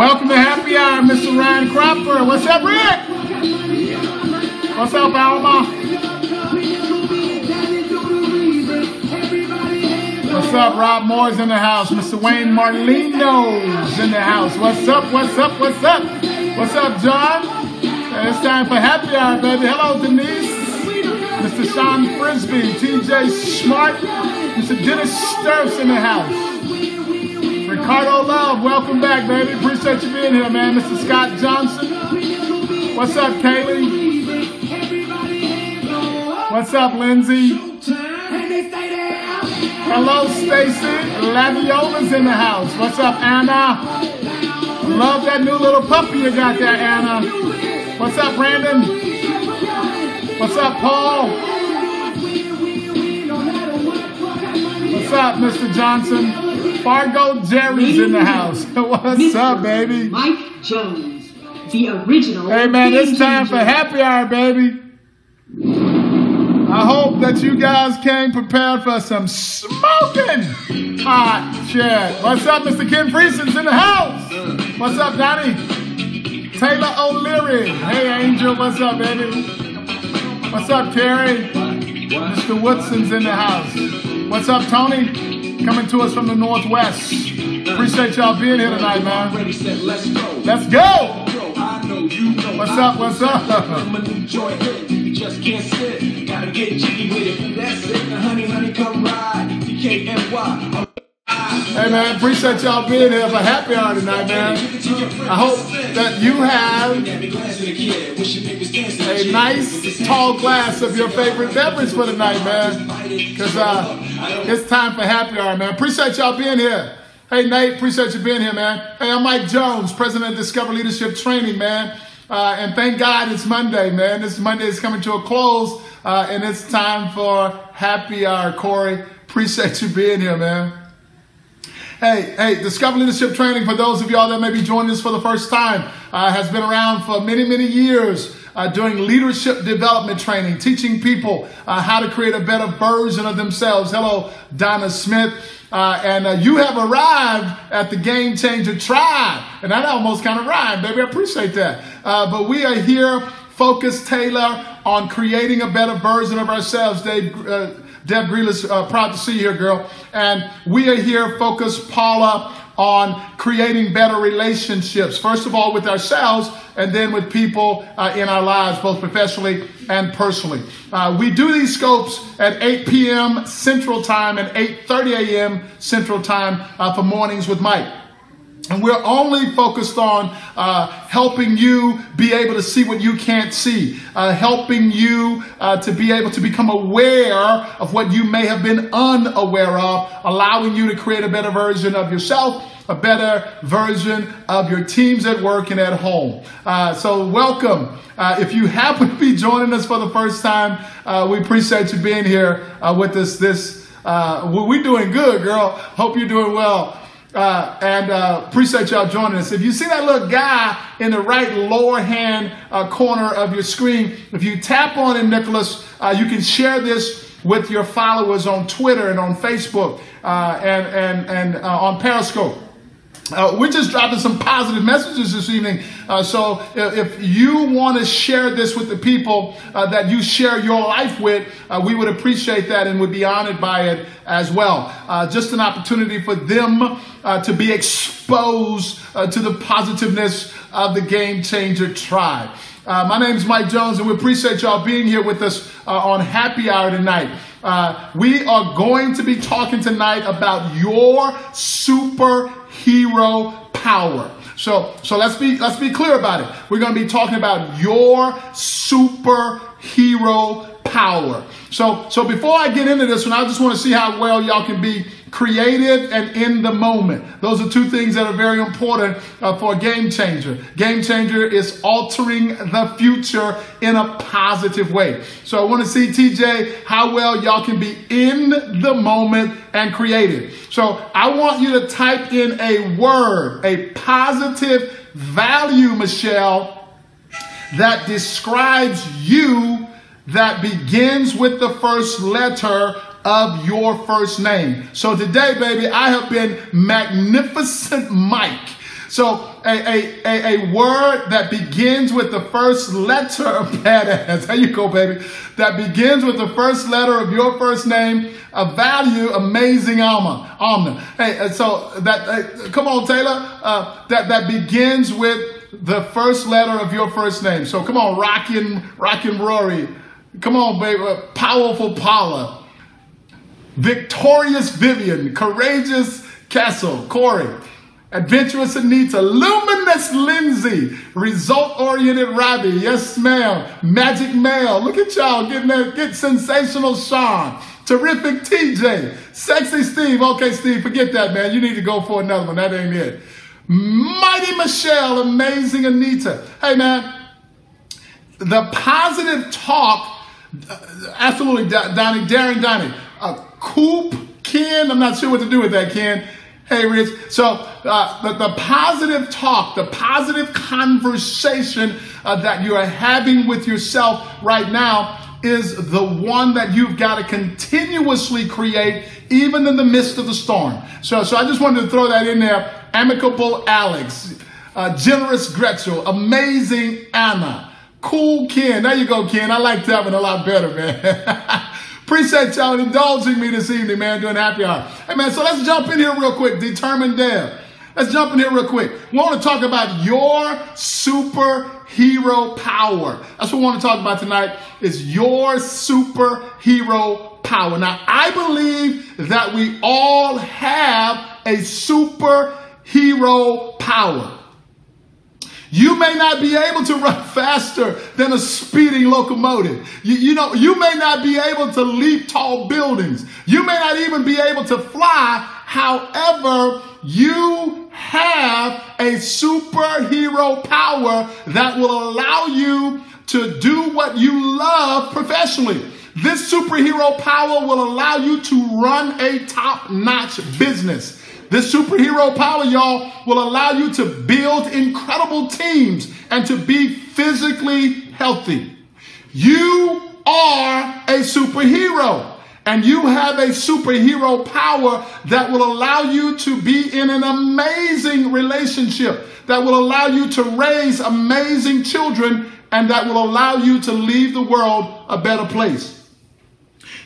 welcome to Happy Hour, Mr. Ryan Cropper. What's up, Rick? What's up, Alma? What's up, Rob Moore's in the house. Mr. Wayne Marlino's in the house. What's up, what's up, what's up? What's up, John? It's time for Happy Hour, baby. Hello, Denise. Mr. Sean Frisbee, TJ Smart, Mr. Dennis Sturfs in the house. Ricardo Love, welcome back, baby. Appreciate you being here, man. Mr. Scott Johnson. What's up, Kaylee? What's up, Lindsay? Hello, Stacy. Laviola's in the house. What's up, Anna? Love that new little puppy you got there, Anna. What's up, Brandon? What's up, Paul? What's up, Mr. Johnson? Fargo Jerry's in the house. What's Mr. up, baby? Mike Jones, the original. Hey, man, it's time for happy hour, baby. I hope that you guys came prepared for some smoking hot shit. What's up, Mr. Ken Frieson's in the house? What's up, Donnie? Taylor O'Leary. Hey, Angel, what's up, baby? What's up, Terry? Mr. Woodson's in the house. What's up, Tony? Coming to us from the Northwest. Appreciate y'all being here tonight, man. Let's go. What's up? What's up? just can't sit. Gotta get jiggy with it. That's it. Honey, honey, come ride. DKNY. Hey man, appreciate y'all being here for happy hour tonight, man. I hope that you have a nice tall glass of your favorite beverage for the night, man. Because uh, it's time for happy hour, man. Appreciate y'all being here. Hey Nate, appreciate you being here, man. Hey, I'm Mike Jones, president of Discover Leadership Training, man. Uh, and thank God it's Monday, man. This Monday is coming to a close, uh, and it's time for happy hour, Corey. Appreciate you being here, man. Hey, hey, Discover Leadership Training, for those of y'all that may be joining us for the first time, uh, has been around for many, many years. Uh, doing leadership development training, teaching people uh, how to create a better version of themselves. Hello, Donna Smith. Uh, and uh, you have arrived at the Game Changer Tribe. And that almost kind of rhymed, baby. I appreciate that. Uh, but we are here, focused, Taylor, on creating a better version of ourselves. Dave, uh, Deb Grealish, uh, proud to see you here, girl. And we are here focused, Paula, on creating better relationships. First of all, with ourselves, and then with people uh, in our lives, both professionally and personally. Uh, we do these scopes at 8 p.m. Central Time and 8:30 a.m. Central Time uh, for mornings with Mike. And we're only focused on uh, helping you be able to see what you can't see, uh, helping you uh, to be able to become aware of what you may have been unaware of, allowing you to create a better version of yourself, a better version of your teams at work and at home. Uh, so, welcome. Uh, if you happen to be joining us for the first time, uh, we appreciate you being here with us. This we're doing good, girl. Hope you're doing well. Uh, and uh, appreciate y'all joining us. If you see that little guy in the right lower hand uh, corner of your screen, if you tap on him, Nicholas, uh, you can share this with your followers on Twitter and on Facebook uh, and, and, and uh, on Periscope. Uh, we're just dropping some positive messages this evening. Uh, so if, if you want to share this with the people uh, that you share your life with, uh, we would appreciate that and would be honored by it as well. Uh, just an opportunity for them uh, to be exposed to the positiveness of the Game Changer Tribe. my name is Mike Jones, and we appreciate y'all being here with us on Happy Hour tonight. We are going to be talking tonight about your superhero power. So, so let's be let's be clear about it. We're going to be talking about your superhero power. So, so before I get into this one, I just want to see how well y'all can be creative and in the moment. Those are two things that are very important uh, for a game changer. Game changer is altering the future in a positive way. So I want to see, TJ, how well y'all can be in the moment and creative. So I want you to type in a word, a positive value, Michelle, that describes you that begins with the first letter of your first name. So today, baby, I have been magnificent Mike. So a, a, a, a word that begins with the first letter of badass. There you go, baby. That begins with the first letter of your first name. A value, amazing alma. Alma. Hey, so that, come on, Taylor. Uh, that, that begins with the first letter of your first name. So come on, Rockin', Rockin' Rory. Come on, baby. Powerful Paula. Victorious Vivian. Courageous Castle. Corey. Adventurous Anita, Luminous Lindsay, Result Oriented Robbie, yes ma'am, Magic Male, look at y'all getting that, get sensational Sean, Terrific TJ, Sexy Steve, okay Steve, forget that man, you need to go for another one, that ain't it. Mighty Michelle, Amazing Anita, hey man, the positive talk, uh, absolutely Donnie, Darren Donnie, uh, Coop, Ken, I'm not sure what to do with that Ken, Hey, Rich. So uh, the, the positive talk, the positive conversation uh, that you are having with yourself right now is the one that you've got to continuously create, even in the midst of the storm. So, so I just wanted to throw that in there. Amicable Alex, uh, generous Gretchen, amazing Anna, cool Ken. There you go, Ken. I like that one a lot better, man. Appreciate y'all indulging me this evening, man, doing happy hour. Hey, man, so let's jump in here real quick. Determined Dev. Let's jump in here real quick. We want to talk about your superhero power. That's what we want to talk about tonight is your superhero power. Now, I believe that we all have a superhero power. You may not be able to run faster than a speeding locomotive. You, you, know, you may not be able to leap tall buildings. You may not even be able to fly. However, you have a superhero power that will allow you to do what you love professionally. This superhero power will allow you to run a top notch business. This superhero power, y'all, will allow you to build incredible teams and to be physically healthy. You are a superhero and you have a superhero power that will allow you to be in an amazing relationship, that will allow you to raise amazing children, and that will allow you to leave the world a better place.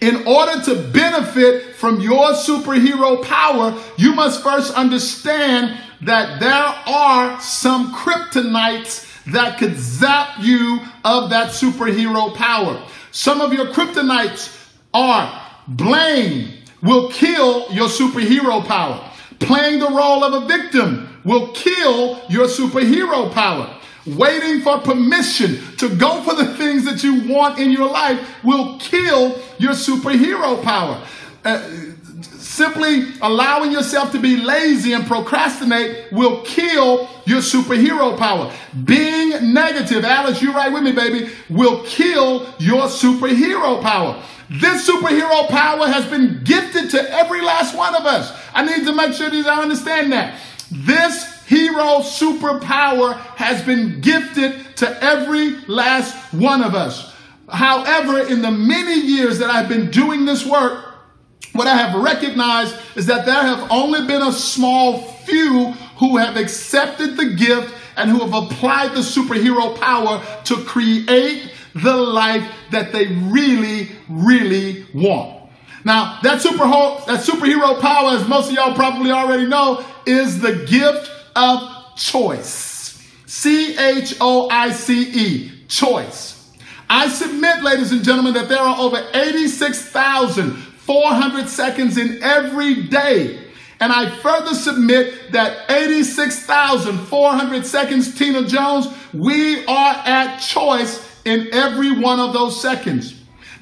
In order to benefit from your superhero power, you must first understand that there are some kryptonites that could zap you of that superhero power. Some of your kryptonites are blame will kill your superhero power. Playing the role of a victim will kill your superhero power. Waiting for permission to go for the things that you want in your life will kill your superhero power. Uh, simply allowing yourself to be lazy and procrastinate will kill your superhero power. Being negative, Alice, you right with me, baby, will kill your superhero power. This superhero power has been gifted to every last one of us. I need to make sure that I understand that. This hero superpower has been gifted to every last one of us. However, in the many years that I've been doing this work, what I have recognized is that there have only been a small few who have accepted the gift and who have applied the superhero power to create the life that they really, really want. Now, that, super, that superhero power, as most of y'all probably already know, is the gift of choice. C H O I C E, choice. I submit, ladies and gentlemen, that there are over 86,400 seconds in every day. And I further submit that 86,400 seconds, Tina Jones, we are at choice in every one of those seconds.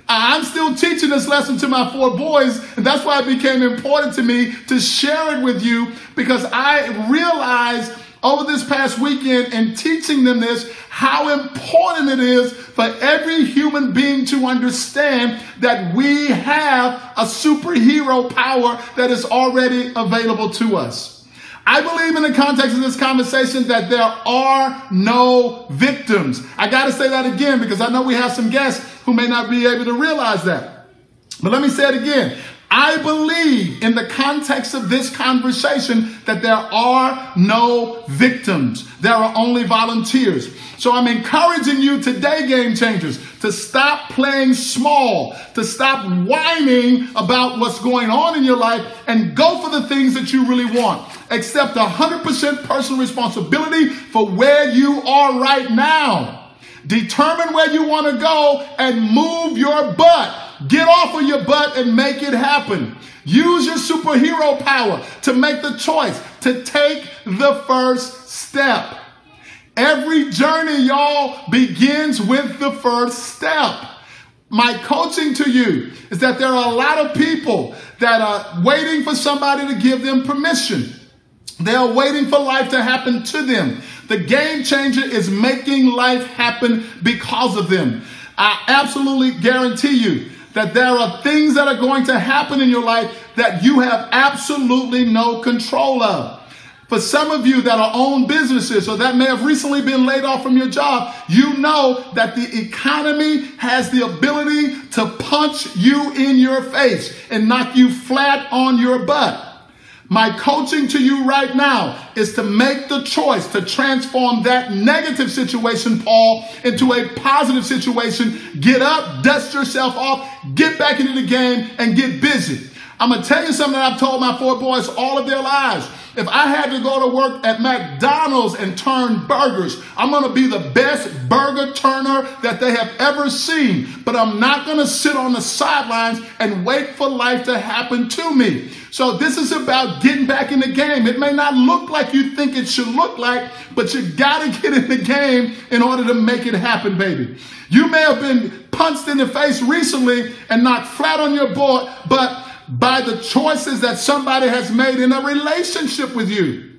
I'm still teaching this lesson to my four boys, and that's why it became important to me to share it with you because I realized over this past weekend in teaching them this how important it is for every human being to understand that we have a superhero power that is already available to us. I believe in the context of this conversation that there are no victims. I got to say that again because I know we have some guests who may not be able to realize that. But let me say it again. I believe in the context of this conversation that there are no victims. There are only volunteers. So I'm encouraging you today, game changers, to stop playing small, to stop whining about what's going on in your life and go for the things that you really want. Accept 100% personal responsibility for where you are right now. Determine where you want to go and move your butt. Get off of your butt and make it happen. Use your superhero power to make the choice to take the first step. Every journey, y'all, begins with the first step. My coaching to you is that there are a lot of people that are waiting for somebody to give them permission. They are waiting for life to happen to them. The game changer is making life happen because of them. I absolutely guarantee you that there are things that are going to happen in your life that you have absolutely no control of. For some of you that are own businesses or that may have recently been laid off from your job, you know that the economy has the ability to punch you in your face and knock you flat on your butt. My coaching to you right now is to make the choice to transform that negative situation, Paul, into a positive situation. Get up, dust yourself off, get back into the game, and get busy. I'm going to tell you something that I've told my four boys all of their lives. If I had to go to work at McDonald's and turn burgers, I'm going to be the best burger turner that they have ever seen. But I'm not going to sit on the sidelines and wait for life to happen to me. So this is about getting back in the game. It may not look like you think it should look like, but you got to get in the game in order to make it happen, baby. You may have been punched in the face recently and knocked flat on your board, but by the choices that somebody has made in a relationship with you.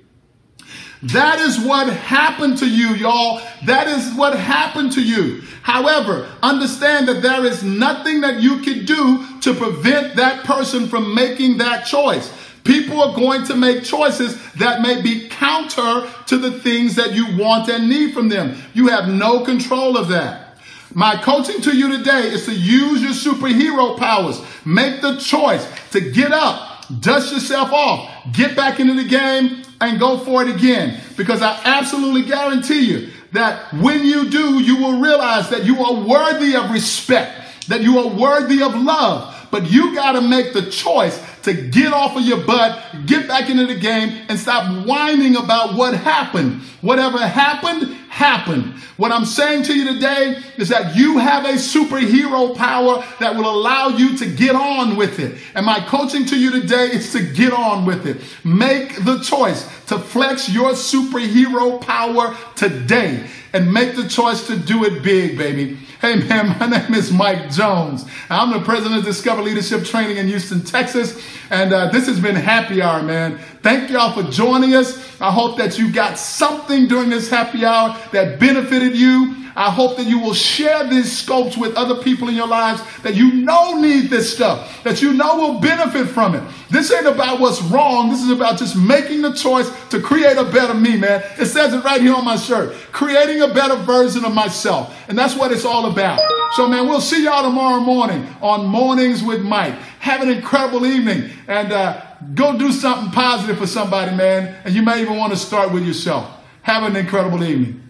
That is what happened to you, y'all. That is what happened to you. However, understand that there is nothing that you can do to prevent that person from making that choice. People are going to make choices that may be counter to the things that you want and need from them. You have no control of that. My coaching to you today is to use your superhero powers. Make the choice to get up, dust yourself off, get back into the game, and go for it again. Because I absolutely guarantee you that when you do, you will realize that you are worthy of respect, that you are worthy of love. But you got to make the choice to get off of your butt, get back into the game, and stop whining about what happened. Whatever happened, happened. What I'm saying to you today is that you have a superhero power that will allow you to get on with it. And my coaching to you today is to get on with it. Make the choice to flex your superhero power today and make the choice to do it big, baby. Hey man, my name is Mike Jones. I'm the president of Discover Leadership Training in Houston, Texas. And uh, this has been Happy Hour, man. Thank y'all for joining us. I hope that you got something during this happy hour that benefited you. I hope that you will share these scopes with other people in your lives that you know need this stuff, that you know will benefit from it. This ain't about what's wrong. This is about just making the choice to create a better me, man. It says it right here on my shirt creating a better version of myself. And that's what it's all about. So, man, we'll see y'all tomorrow morning on Mornings with Mike. Have an incredible evening and uh, go do something positive for somebody, man. And you may even want to start with yourself. Have an incredible evening.